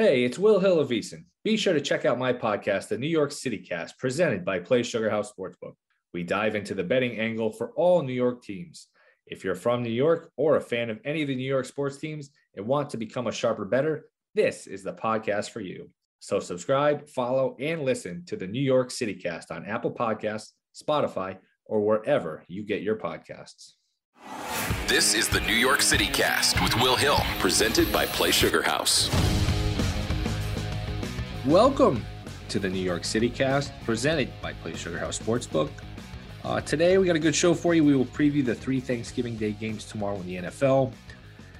Hey, it's Will Hill of VSiN. Be sure to check out my podcast, The New York City Cast, presented by Play Sugar House Sportsbook. We dive into the betting angle for all New York teams. If you're from New York or a fan of any of the New York sports teams and want to become a sharper better, this is the podcast for you. So subscribe, follow, and listen to the New York City Cast on Apple Podcasts, Spotify, or wherever you get your podcasts. This is the New York City Cast with Will Hill, presented by Play Sugar House. Welcome to the New York City Cast, presented by Play Sugar House Sportsbook. Uh, today, we got a good show for you. We will preview the three Thanksgiving Day games tomorrow in the NFL.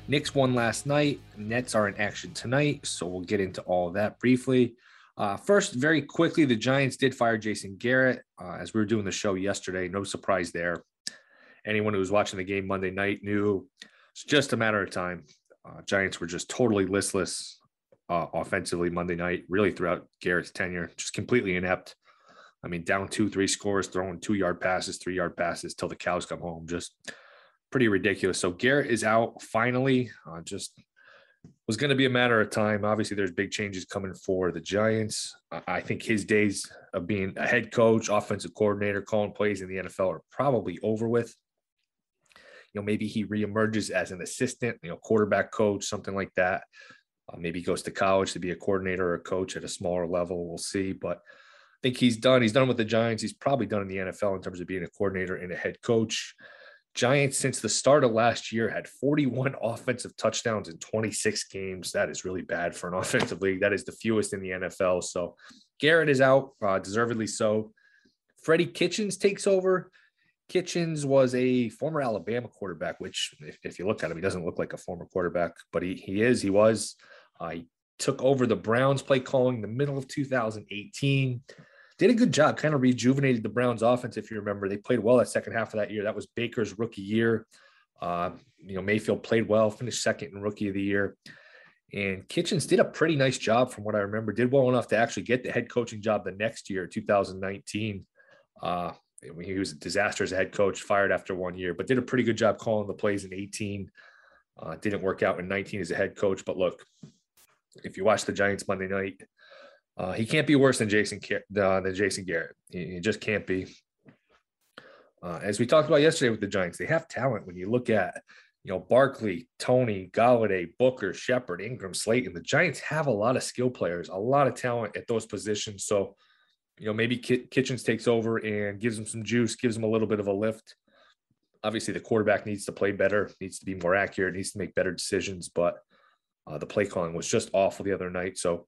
Knicks won last night. Nets are in action tonight, so we'll get into all of that briefly. Uh, first, very quickly, the Giants did fire Jason Garrett uh, as we were doing the show yesterday. No surprise there. Anyone who was watching the game Monday night knew it's just a matter of time. Uh, Giants were just totally listless uh, offensively Monday night, really throughout Garrett's tenure, just completely inept. I mean, down two, three scores, throwing two yard passes, three yard passes till the cows come home. Just pretty ridiculous. So Garrett is out finally. Uh, just was going to be a matter of time. Obviously, there's big changes coming for the Giants. I think his days of being a head coach, offensive coordinator, calling plays in the NFL are probably over with. You know, maybe he reemerges as an assistant, you know, quarterback coach, something like that. Uh, maybe goes to college to be a coordinator or a coach at a smaller level. We'll see. But I think he's done. He's done with the Giants. He's probably done in the NFL in terms of being a coordinator and a head coach. Giants, since the start of last year, had 41 offensive touchdowns in 26 games. That is really bad for an offensive league. That is the fewest in the NFL. So Garrett is out, uh, deservedly so. Freddie Kitchens takes over. Kitchens was a former Alabama quarterback, which, if, if, you look at him, he doesn't look like a former quarterback, but he, he is. He was. I took over the Browns play calling the middle of 2018. Did a good job, kind of rejuvenated the Browns offense. If you remember, they played well that second half of that year. That was Baker's rookie year. Uh, you know, Mayfield played well, finished second in rookie of the year. And Kitchens did a pretty nice job from what I remember, did well enough to actually get the head coaching job the next year, 2019. Uh, he was a disaster as a head coach, fired after one year, but did a pretty good job calling the plays in 18. Uh, didn't work out in 19 as a head coach, but look, if you watch the Giants Monday night, uh, he can't be worse than Jason uh, than Jason Garrett. He, he just can't be. Uh, as we talked about yesterday with the Giants, they have talent. When you look at you know Barkley, Toney, Golladay, Booker, Shepard, Ingram, Slayton, the Giants have a lot of skill players, a lot of talent at those positions. So you know maybe Kitchens takes over and gives them some juice, gives them a little bit of a lift. Obviously, the quarterback needs to play better, needs to be more accurate, needs to make better decisions, but uh, the play calling was just awful the other night. So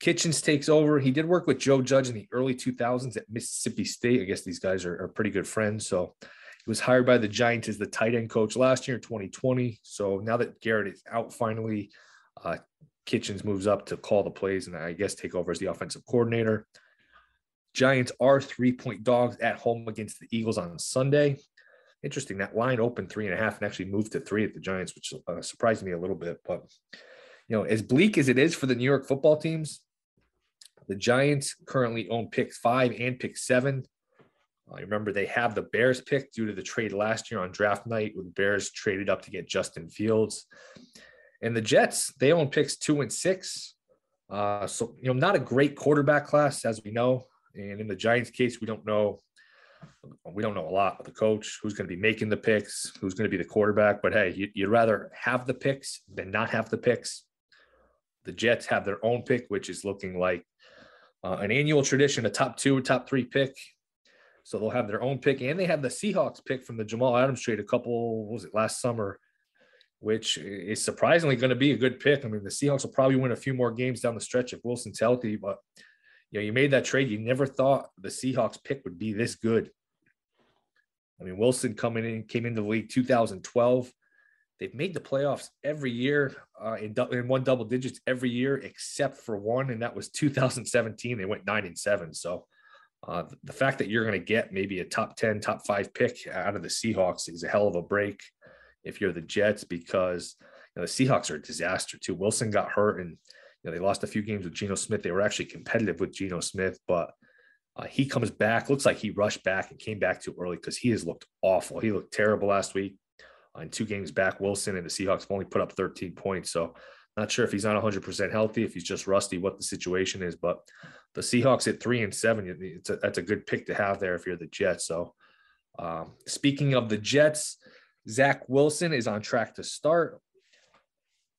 Kitchens takes over. He did work with Joe Judge in the early 2000s at Mississippi State. I guess these guys are, are pretty good friends. So he was hired by the Giants as the tight end coach last year in 2020. So now that Garrett is out finally, uh, Kitchens moves up to call the plays and I guess take over as the offensive coordinator. Giants are three point dogs at home against the Eagles on Sunday. Interesting. That line opened three and a half and actually moved to three at the Giants, which uh, surprised me a little bit. But you know, as bleak as it is for the New York football teams, the Giants currently own pick five and pick seven. Uh, remember they have the Bears pick due to the trade last year on draft night when Bears traded up to get Justin Fields. And the Jets, they own picks two and six. Uh, so, you know, not a great quarterback class, as we know. And in the Giants case, we don't know. We don't know a lot of the coach, who's going to be making the picks, who's going to be the quarterback. But hey, you'd rather have the picks than not have the picks. The Jets have their own pick, which is looking like uh, an annual tradition, a top two, or top three pick. So they'll have their own pick, and they have the Seahawks pick from the Jamal Adams trade a couple was it last summer, which is surprisingly going to be a good pick. I mean, the Seahawks will probably win a few more games down the stretch if Wilson's healthy, but you know, you made that trade. You never thought the Seahawks pick would be this good. I mean, Wilson coming in came into the league 2012. They've made the playoffs every year uh, in, in one double digits every year except for one, and that was 2017. They went nine and seven. So uh, the fact that you're going to get maybe a top 10, top five pick out of the Seahawks is a hell of a break if you're the Jets because you know, the Seahawks are a disaster too. Wilson got hurt and you know, they lost a few games with Geno Smith. They were actually competitive with Geno Smith, but uh, he comes back. Looks like he rushed back and came back too early because he has looked awful. He looked terrible last week in two games back, Wilson and the Seahawks have only put up 13 points. So Not sure if he's not 100% healthy, if he's just rusty, what the situation is. But the Seahawks at three and seven, it's a, that's a good pick to have there if you're the Jets. So, um, speaking of the Jets, Zach Wilson is on track to start.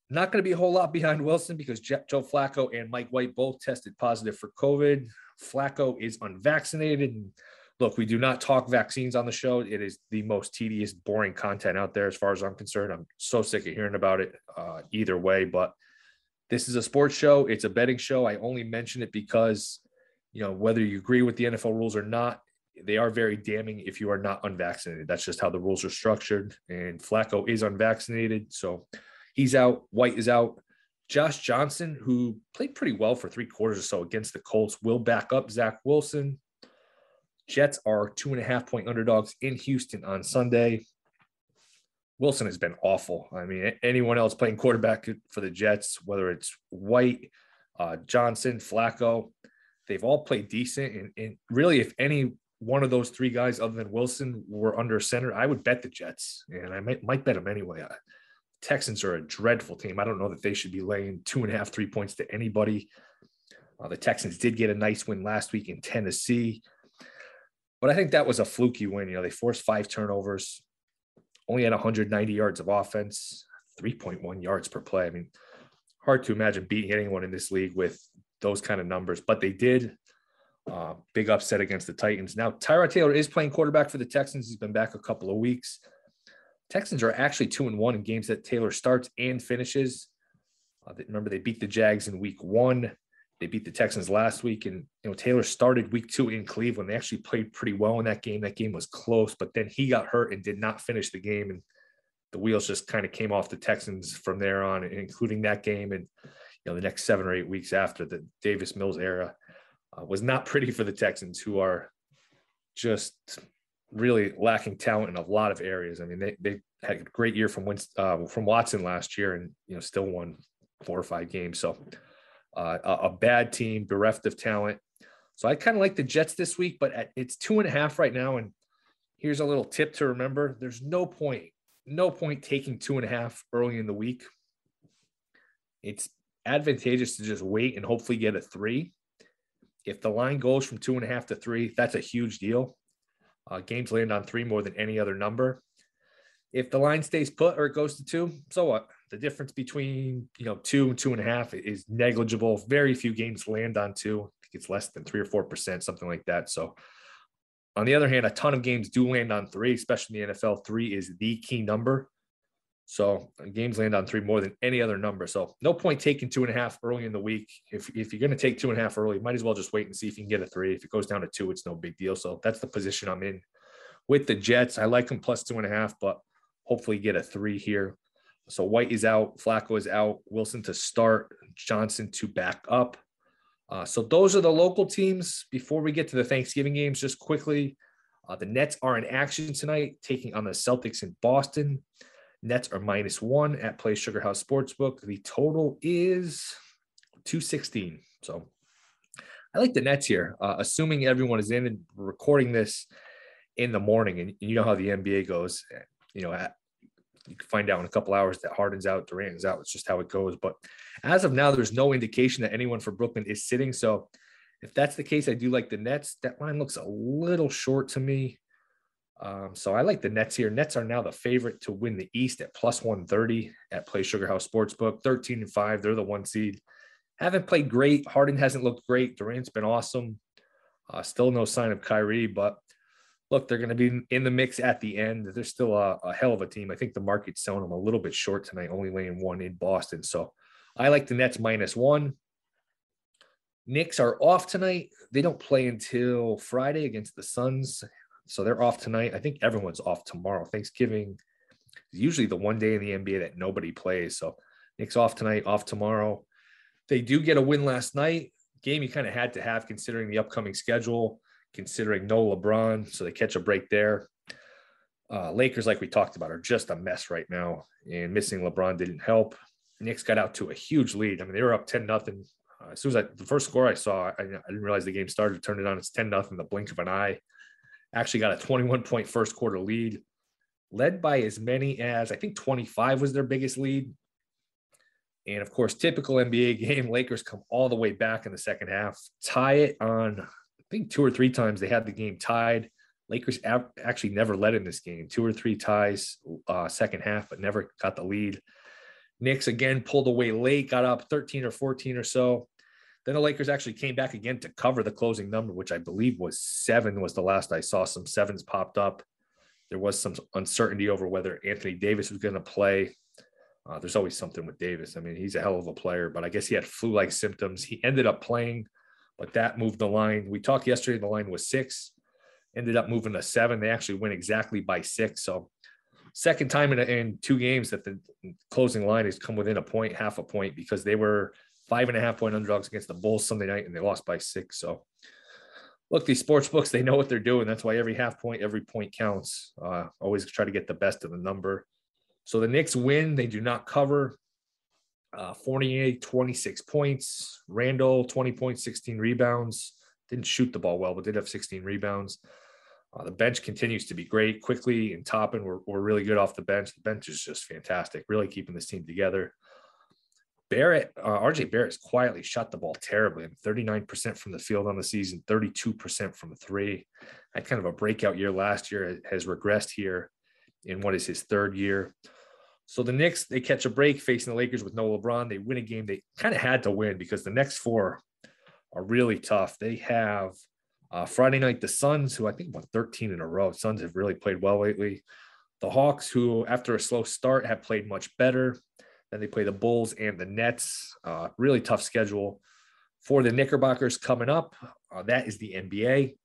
Not going to be a whole lot behind Wilson because Joe Flacco and Mike White both tested positive for COVID. Flacco is unvaccinated. And look, we do not talk vaccines on the show. It is the most tedious, boring content out there, as far as I'm concerned. I'm so sick of hearing about it uh, either way. But this is a sports show. It's a betting show. I only mention it because, you know, whether you agree with the NFL rules or not, they are very damning if you are not unvaccinated. That's just how the rules are structured. And Flacco is unvaccinated. So he's out. White is out. Josh Johnson, who played pretty well for three quarters or so against the Colts, will back up Zach Wilson. Jets are two and a half point underdogs in Houston on Sunday. Wilson has been awful. I mean, anyone else playing quarterback for the Jets, whether it's White, uh, Johnson, Flacco, they've all played decent. And, and, really, if any one of those three guys other than Wilson were under center, I would bet the Jets, and I might, might bet them anyway. Texans are a dreadful team. I don't know that they should be laying two and a half, three points to anybody. Uh, the Texans did get a nice win last week in Tennessee. But I think that was a fluky win. You know, they forced five turnovers, only had 190 yards of offense, 3.1 yards per play. I mean, hard to imagine beating anyone in this league with those kind of numbers, but they did. Uh, big upset against the Titans. Now, Tyrod Taylor is playing quarterback for the Texans. He's been back a couple of weeks. Texans are actually two and one in games that Taylor starts and finishes. Uh, remember, they beat the Jags in week one. They beat the Texans last week, and you know Taylor started week two in Cleveland. They actually played pretty well in that game. That game was close, but then he got hurt and did not finish the game, and the wheels just kind of came off the Texans from there on, including that game and you know the next seven or eight weeks after the Davis Mills era uh, was not pretty for the Texans, who are just really lacking talent in a lot of areas. I mean, they they had a great year from Winston, uh, from Watson last year, and you know still won four or five games. So uh, a, bad team, bereft of talent. So I kind of like the Jets this week, but at, it's two and a half right now. And here's a little tip to remember: there's no point, no point taking two and a half early in the week. It's advantageous to just wait and hopefully get a three. If the line goes from two and a half to three, that's a huge deal. Uh, games land on three more than any other number. If the line stays put or it goes to two, so what? The difference between you know two and two and a half is negligible. Very few games land on two. I think it's less than three or four percent, something like that. So, on the other hand, a ton of games do land on three, especially in the NFL. Three is the key number. So games land on three more than any other number. So no point taking two and a half early in the week. If, if you're going to take two and a half early, might as well just wait and see if you can get a three. If it goes down to two, it's no big deal. So that's the position I'm in with the Jets. I like them plus two and a half, but hopefully get a three here. So White is out, Flacco is out, Wilson to start, Johnson to back up. Uh, so those are the local teams. Before we get to the Thanksgiving games, just quickly, uh, the Nets are in action tonight, taking on the Celtics in Boston. Nets are minus one at Play Sugar House Sportsbook. The total is 216. So I like the Nets here, uh, assuming everyone is in and recording this in the morning. And you know how the NBA goes. You know, you can find out in a couple hours that Harden's out, Durant is out. It's just how it goes. But as of now, there's no indication that anyone for Brooklyn is sitting. So if that's the case, I do like the Nets. That line looks a little short to me. Um, so I like the Nets here. Nets are now the favorite to win the East at plus 130 at Play Sugar House Sportsbook. 13 and 5. They're the one seed. Haven't played great. Harden hasn't looked great. Durant's been awesome. Uh, still no sign of Kyrie, but look, they're going to be in the mix at the end. They're still a, a, hell of a team. I think the market's selling them a little bit short tonight, only laying one in Boston. So I like the Nets minus one. Knicks are off tonight. They don't play until Friday against the Suns. So they're off tonight. I think everyone's off tomorrow. Thanksgiving is usually the one day in the NBA that nobody plays. So Knicks off tonight, off tomorrow. They do get a win last night. Game you kind of had to have considering the upcoming schedule, considering no LeBron. So they catch a break there. Uh, Lakers, like we talked about, are just a mess right now, and missing LeBron didn't help. Knicks got out to a huge lead. I mean, they were up 10 nothing. Uh, as soon as I, the first score I saw, I, I didn't realize the game started. Turned it on. It's 10 nothing. In the blink of an eye actually got a 21 point first quarter lead, led by as many as I think 25 was their biggest lead. And of course, typical NBA game, Lakers come all the way back in the second half, tie it on, I think two or three times they had the game tied. Lakers actually never led in this game, two or three ties uh, second half, but never got the lead. Knicks again pulled away late, got up 13 or 14 or so. Then the Lakers actually came back again to cover the closing number, which I believe was seven, was the last I saw. Some sevens popped up. There was some uncertainty over whether Anthony Davis was going to play. Uh, there's always something with Davis. I mean, he's a hell of a player, but I guess he had flu like symptoms. He ended up playing, but that moved the line. We talked yesterday, the line was six, ended up moving to seven. They actually went exactly by six. So, second time in, in two games that the closing line has come within a point, half a point, because they were five and a half point underdogs against the Bulls Sunday night and they lost by six. So, look, these sports books, they know what they're doing. That's why every half point, every point counts. Uh, always try to get the best of the number. So the Knicks win. They do not cover. Uh, 48, 26 points. Randle, 20 points, 16 rebounds. Didn't shoot the ball well, but did have 16 rebounds. Uh, the bench continues to be great. Quickley and Toppin were, were really good off the bench. The bench is just fantastic, really keeping this team together. Barrett, uh, RJ Barrett's quietly shot the ball terribly. 39% from the field on the season, 32% from three. Had kind of a breakout year last year, has regressed here in what is his third year. So the Knicks, they catch a break facing the Lakers with no LeBron. They win a game they kind of had to win because the next four are really tough. They have uh, Friday night, the Suns, who I think won 13 in a row. Suns have really played well lately. The Hawks, who after a slow start have played much better. Then they play the Bulls and the Nets. Uh, really tough schedule for the Knickerbockers coming up. Uh, that is the NBA.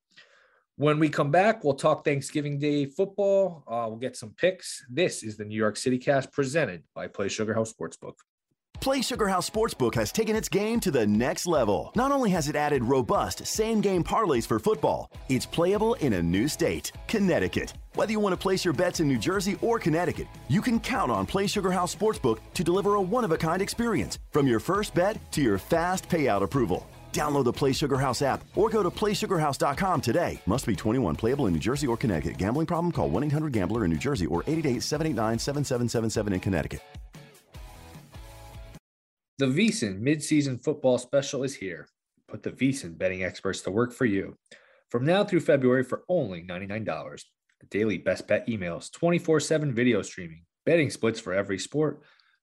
When we come back, we'll talk Thanksgiving Day football. Uh, we'll get some picks. This is the New York City Cast presented by Play Sugar House Sportsbook. Play Sugar House Sportsbook has taken its game to the next level. Not only has it added robust same game parlays for football, it's playable in a new state, Connecticut. Whether you want to place your bets in New Jersey or Connecticut, you can count on Play Sugar House Sportsbook to deliver a one of a kind experience from your first bet to your fast payout approval. Download the Play Sugar House app or go to playsugarhouse.com today. Must be 21 playable in New Jersey or Connecticut. Gambling problem? Call 1 800 Gambler in New Jersey or 888 789 7777 in Connecticut. The VSiN midseason football special is here. Put the VSiN betting experts to work for you. From now through February for only $99. Daily best bet emails, 24 7 video streaming, betting splits for every sport,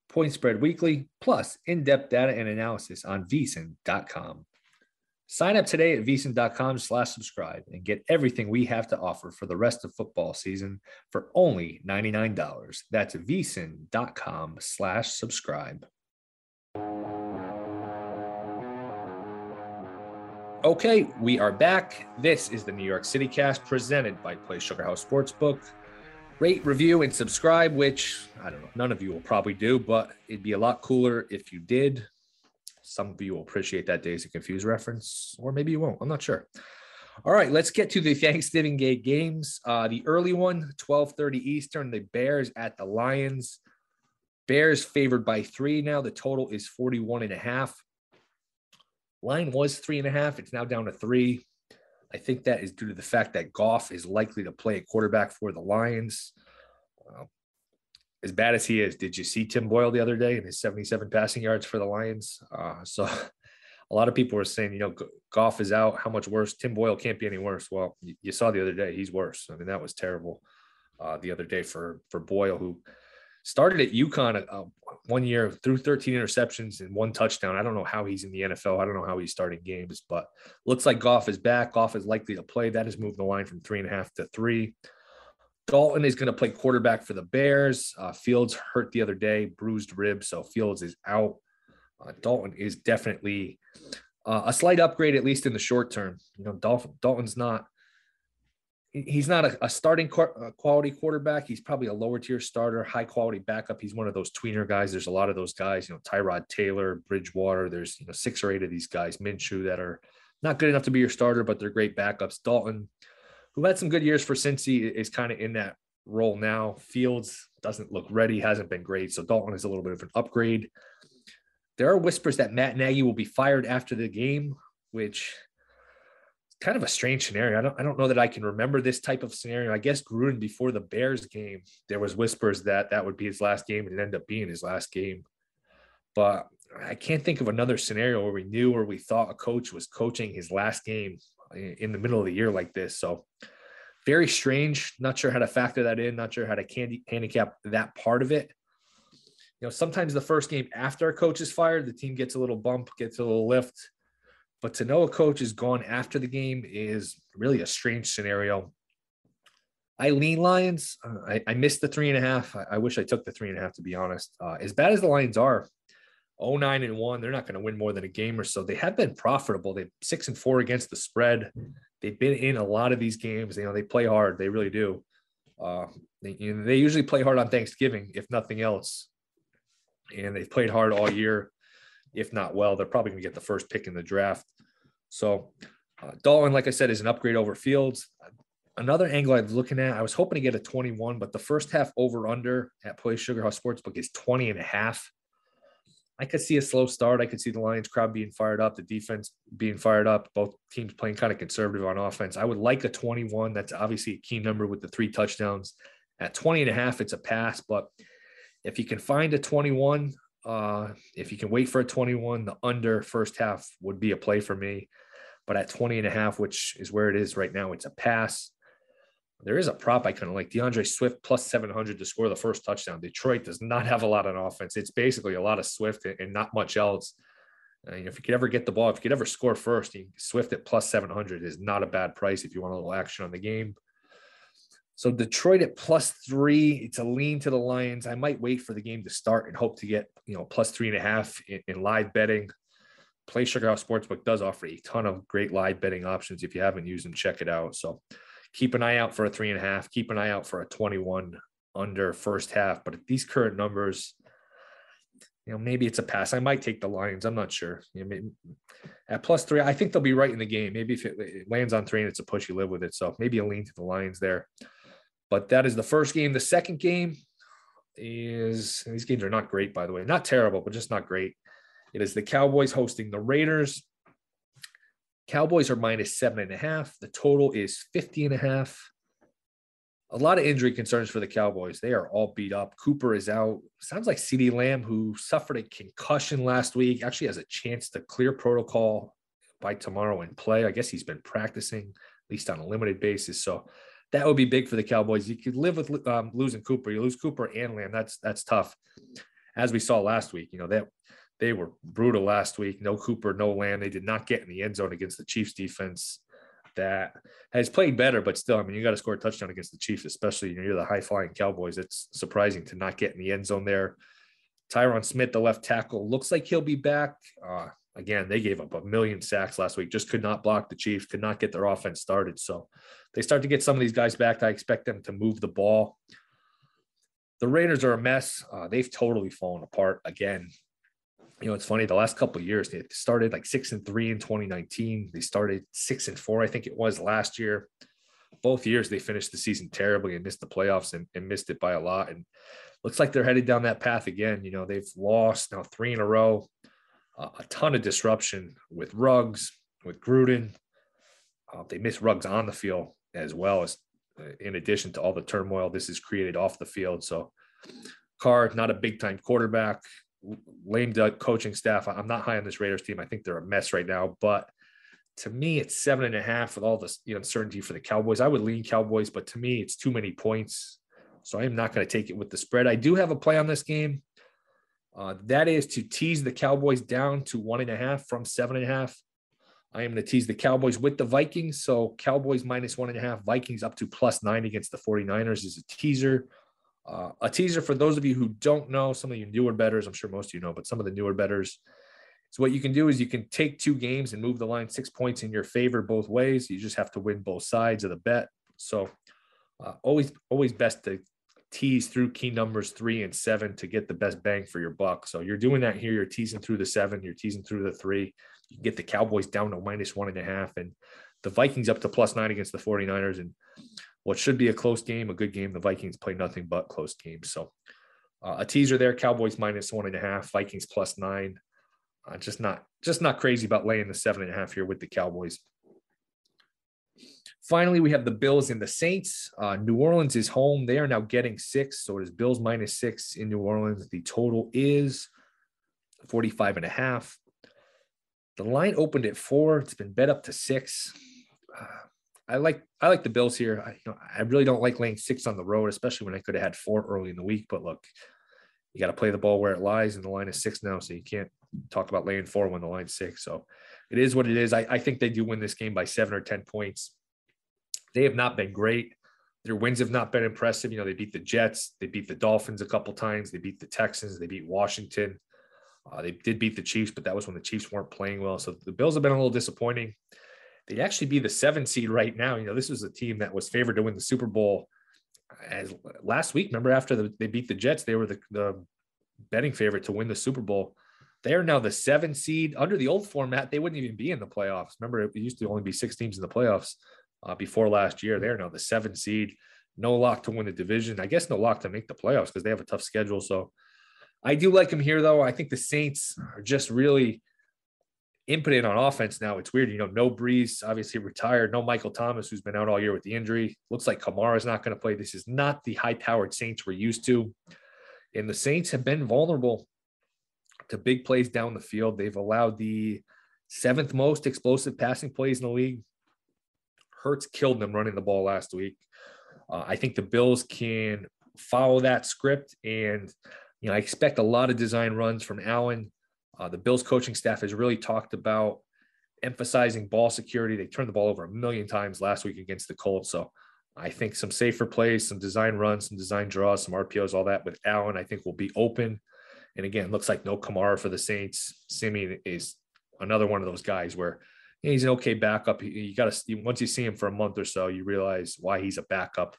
point spread weekly, plus in depth data and analysis on vsin.com. Sign up today at vsin.com slash subscribe and get everything we have to offer for the rest of football season for only $99. That's vsin.com slash subscribe. Okay, we are back. This is the New York City Cast presented by Play Sugar House Sportsbook. Rate, review, and subscribe, which I don't know, none of you will probably do, but it'd be a lot cooler if you did. Some of you will appreciate that Dazed and Confused reference, or maybe you won't. I'm not sure. All right, let's get to the Thanksgiving Day games. Uh, the early one, 12:30 Eastern, the Bears at the Lions. Bears favored by three now. The total is 41 and a half. Line was three and a half. It's now down to three. I think that is due to the fact that Goff is likely to play a quarterback for the Lions. Uh, as bad as he is, did you see Tim Boyle the other day and his 77 passing yards for the Lions? Uh, so a lot of people were saying, you know, Goff is out. How much worse? Tim Boyle can't be any worse. Well, you, saw the other day, he's worse. I mean, that was terrible uh, the other day for for Boyle, who started at UConn uh, one year, threw 13 interceptions and one touchdown. I don't know how he's in the NFL. I don't know how he's starting games, but looks like Goff is back. Goff is likely to play. That has moved the line from three and a half to three. Dalton is going to play quarterback for the Bears. Uh, Fields hurt the other day, bruised rib, so Fields is out. Uh, Dalton is definitely uh, a slight upgrade, at least in the short term. You know, Dalton, Dalton's not he's not a, a starting quality quarterback. He's probably a lower tier starter, high quality backup. He's one of those tweener guys. There's a lot of those guys, you know, Tyrod Taylor, Bridgewater. There's, you know, six or eight of these guys, Minshew, that are not good enough to be your starter, but they're great backups. Dalton, who had some good years for Cincy, is kind of in that role now. Fields doesn't look ready, hasn't been great. So Dalton is a little bit of an upgrade. There are whispers that Matt Nagy will be fired after the game, which is kind of a strange scenario. I don't I don't know that I can remember this type of scenario. I guess Gruden before the Bears game, there was whispers that that would be his last game, and it ended up being his last game. But I can't think of another scenario where we knew or we thought a coach was coaching his last game in the middle of the year like this. So very strange. Not sure how to factor that in. Not sure how to candy, handicap that part of it. You know, sometimes the first game after a coach is fired, the team gets a little bump, gets a little lift. But to know a coach is gone after the game is really a strange scenario. I lean Lions. Uh, I, I, missed the three and a half. I, I, wish I took the three and a half, to be honest. Uh, as bad as the Lions are, 09 and 1, they're not going to win more than a game or so. They have been profitable. They six and four against the spread. They've been in a lot of these games. You know, they play hard. They really do. Uh, they, you know, they usually play hard on Thanksgiving, if nothing else. And they've played hard all year. If not well, they're probably going to get the first pick in the draft. So, uh, Dalton, like I said, is an upgrade over Fields. Another angle I was looking at, I was hoping to get a 21, but the first half over under at Play Sugar House Sportsbook is 20 and a half. I could see a slow start. I could see the Lions crowd being fired up, the defense being fired up, both teams playing kind of conservative on offense. I would like a 21. That's obviously a key number with the three touchdowns. At 20 and a half, it's a pass. But if you can find a 21, uh, if you can wait for a 21, the under first half would be a play for me. But at 20 and a half, which is where it is right now, it's a pass. There is a prop I kind of like D'Andre Swift plus 700 to score the first touchdown. Detroit does not have a lot on offense. It's basically a lot of Swift and not much else. Uh, if you could ever get the ball, if you could ever score first, Swift at plus 700 is not a bad price if you want a little action on the game. So Detroit at plus three, it's a lean to the Lions. I might wait for the game to start and hope to get you know plus three and a half in, in live betting. Play Sugar House Sportsbook does offer a ton of great live betting options. If you haven't used them, check it out. So keep an eye out for a three and a half, keep an eye out for a 21 under first half. But at these current numbers, you know, maybe it's a pass. I might take the Lions. I'm not sure. You know, maybe, at plus three, I think they'll be right in the game. Maybe if it, it, lands on three and it's a push, you live with it. So maybe a lean to the Lions there. But that is the first game. The second game is these games are not great, by the way. Not terrible, but just not great. It is the Cowboys hosting the Raiders. Cowboys are minus seven and a half. The total is 50 and a half. A lot of injury concerns for the Cowboys. They are all beat up. Cooper is out. Sounds like CeeDee Lamb, who suffered a concussion last week, actually has a chance to clear protocol by tomorrow and play. I guess he's been practicing, at least on a limited basis. So that would be big for the Cowboys. You could live with um, losing Cooper. You lose Cooper and Lamb. That's that's tough. As we saw last week, you know that they were brutal last week. No Cooper, no Lamb. They did not get in the end zone against the Chiefs defense that has played better, but still, I mean, you got to score a touchdown against the Chiefs, especially you know, you're the high flying Cowboys. It's surprising to not get in the end zone there. Tyron Smith, the left tackle, looks like he'll be back. Uh, again, they gave up a million sacks last week, just could not block the Chiefs, could not get their offense started. So they start to get some of these guys back. I expect them to move the ball. The Raiders are a mess. Uh, they've totally fallen apart again you know, it's funny. The last couple years, they started like six and three in 2019. They started six and four, I think it was last year. Both years, they finished the season terribly and missed the playoffs and, and missed it by a lot. And looks like they're headed down that path again. You know, they've lost now three in a row. Uh, a ton of disruption with Ruggs, with Gruden. Uh, they miss Ruggs on the field as well as, uh, in addition to all the turmoil this has created off the field. So, Carr, not a big time quarterback lame duck coaching staff. I'm not high on this Raiders team. I think they're a mess right now. But to me, it's seven and a half with all this uncertainty for the Cowboys. I would lean Cowboys, but to me, it's too many points. So I am not going to take it with the spread. I do have a play on this game. Uh, that is to tease the Cowboys down to one and a half from seven and a half. I am going to tease the Cowboys with the Vikings. So Cowboys minus one and a half, Vikings up to plus nine against the 49ers is a teaser. Uh, a teaser for those of you who don't know, some of you newer betters, I'm sure most of you know, but some of the newer betters. So what you can do is you can take two games and move the line six points in your favor both ways. You just have to win both sides of the bet. So uh, always, always best to tease through key numbers three and seven to get the best bang for your buck. So you're doing that here. You're teasing through the seven. You're teasing through the three. You get the Cowboys down to minus one and a half, and the Vikings up to plus nine against the 49ers. And what should be a close game, a good game. The Vikings play nothing but close games. So uh, a teaser there: Cowboys minus one and a half, Vikings plus nine. Uh, just not just not crazy about laying the seven and a half here with the Cowboys. Finally, we have the Bills and the Saints. Uh, New Orleans is home. They are now getting six. So it is Bills minus six in New Orleans. The total is 45 and a half. The line opened at four. It's been bet up to six. Uh, I like I like the Bills here. I, you know, I really don't like laying six on the road, especially when I could have had four early in the week. But look, you got to play the ball where it lies, and the line is six now, so you can't talk about laying four when the line's six. So it is what it is. I, I think they do win this game by seven or ten points. They have not been great. Their wins have not been impressive. You know, they beat the Jets, they beat the Dolphins a couple times, they beat the Texans, they beat Washington. Uh, they did beat the Chiefs, but that was when the Chiefs weren't playing well. So the Bills have been a little disappointing. They'd actually be the seven seed right now. You know, this was a team that was favored to win the Super Bowl as last week. Remember, after the, they beat the Jets, they were the, the betting favorite to win the Super Bowl. They are now the seven seed. Under the old format, they wouldn't even be in the playoffs. Remember, it used to only be six teams in the playoffs uh, before last year. They're now the seven seed. No lock to win the division. I guess no lock to make the playoffs because they have a tough schedule. So I do like them here, though. I think the Saints are just really impotent on offense now. It's weird, you know. No Brees, obviously retired. No Michael Thomas, who's been out all year with the injury. Looks like Kamara is not going to play. This is not the high-powered Saints we're used to. And the Saints have been vulnerable to big plays down the field. They've allowed the seventh most explosive passing plays in the league. Hurts killed them running the ball last week. Uh, I think the Bills can follow that script and you know, I expect a lot of design runs from Allen. Uh, the Bills coaching staff has really talked about emphasizing ball security. They turned the ball over a million times last week against the Colts. So I think some safer plays, some design runs, some design draws, some RPOs, all that with Allen, I think will be open. And again, looks like no Kamara for the Saints. Siemian is another one of those guys where he's an okay backup. You got to once you see him for a month or so, you realize why he's a backup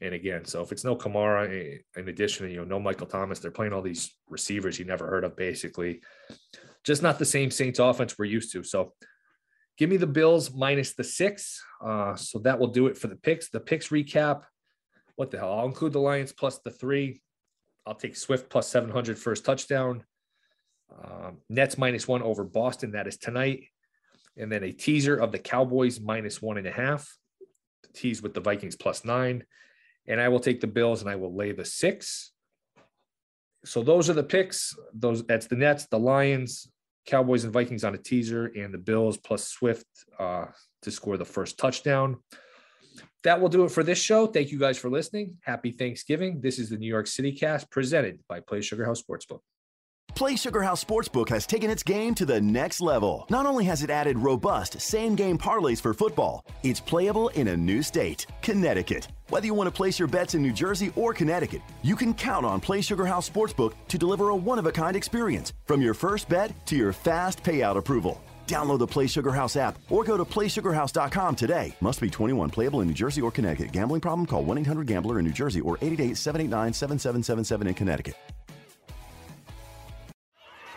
and again, so if it's no Kamara, in addition, you know, no Michael Thomas, they're playing all these receivers you never heard of, basically. Just not the same Saints offense we're used to. So give me the Bills minus the six. Uh, so that will do it for the picks. The picks recap. What the hell? I'll include the Lions plus the three. I'll take Swift plus 700 first touchdown. Um, Nets minus one over Boston. That is tonight. And then a teaser of the Cowboys minus one and a half. Tease with the Vikings plus nine and I will take the Bills and I will lay the six. So those are the picks. Those that's the Nets, the Lions, Cowboys, and Vikings on a teaser, and the Bills plus Swift uh, to score the first touchdown. That will do it for this show. Thank you guys for listening. Happy Thanksgiving. This is the New York City Cast presented by Play Sugar House Sportsbook. Play Sugar House Sportsbook has taken its game to the next level. Not only has it added robust same game parlays for football, it's playable in a new state, Connecticut. Whether you want to place your bets in New Jersey or Connecticut, you can count on Play Sugar House Sportsbook to deliver a one of a kind experience from your first bet to your fast payout approval. Download the Play Sugar House app or go to playsugarhouse.com today. Must be 21, playable in New Jersey or Connecticut. Gambling problem? Call 1 800 Gambler in New Jersey or 888 789 7777 in Connecticut.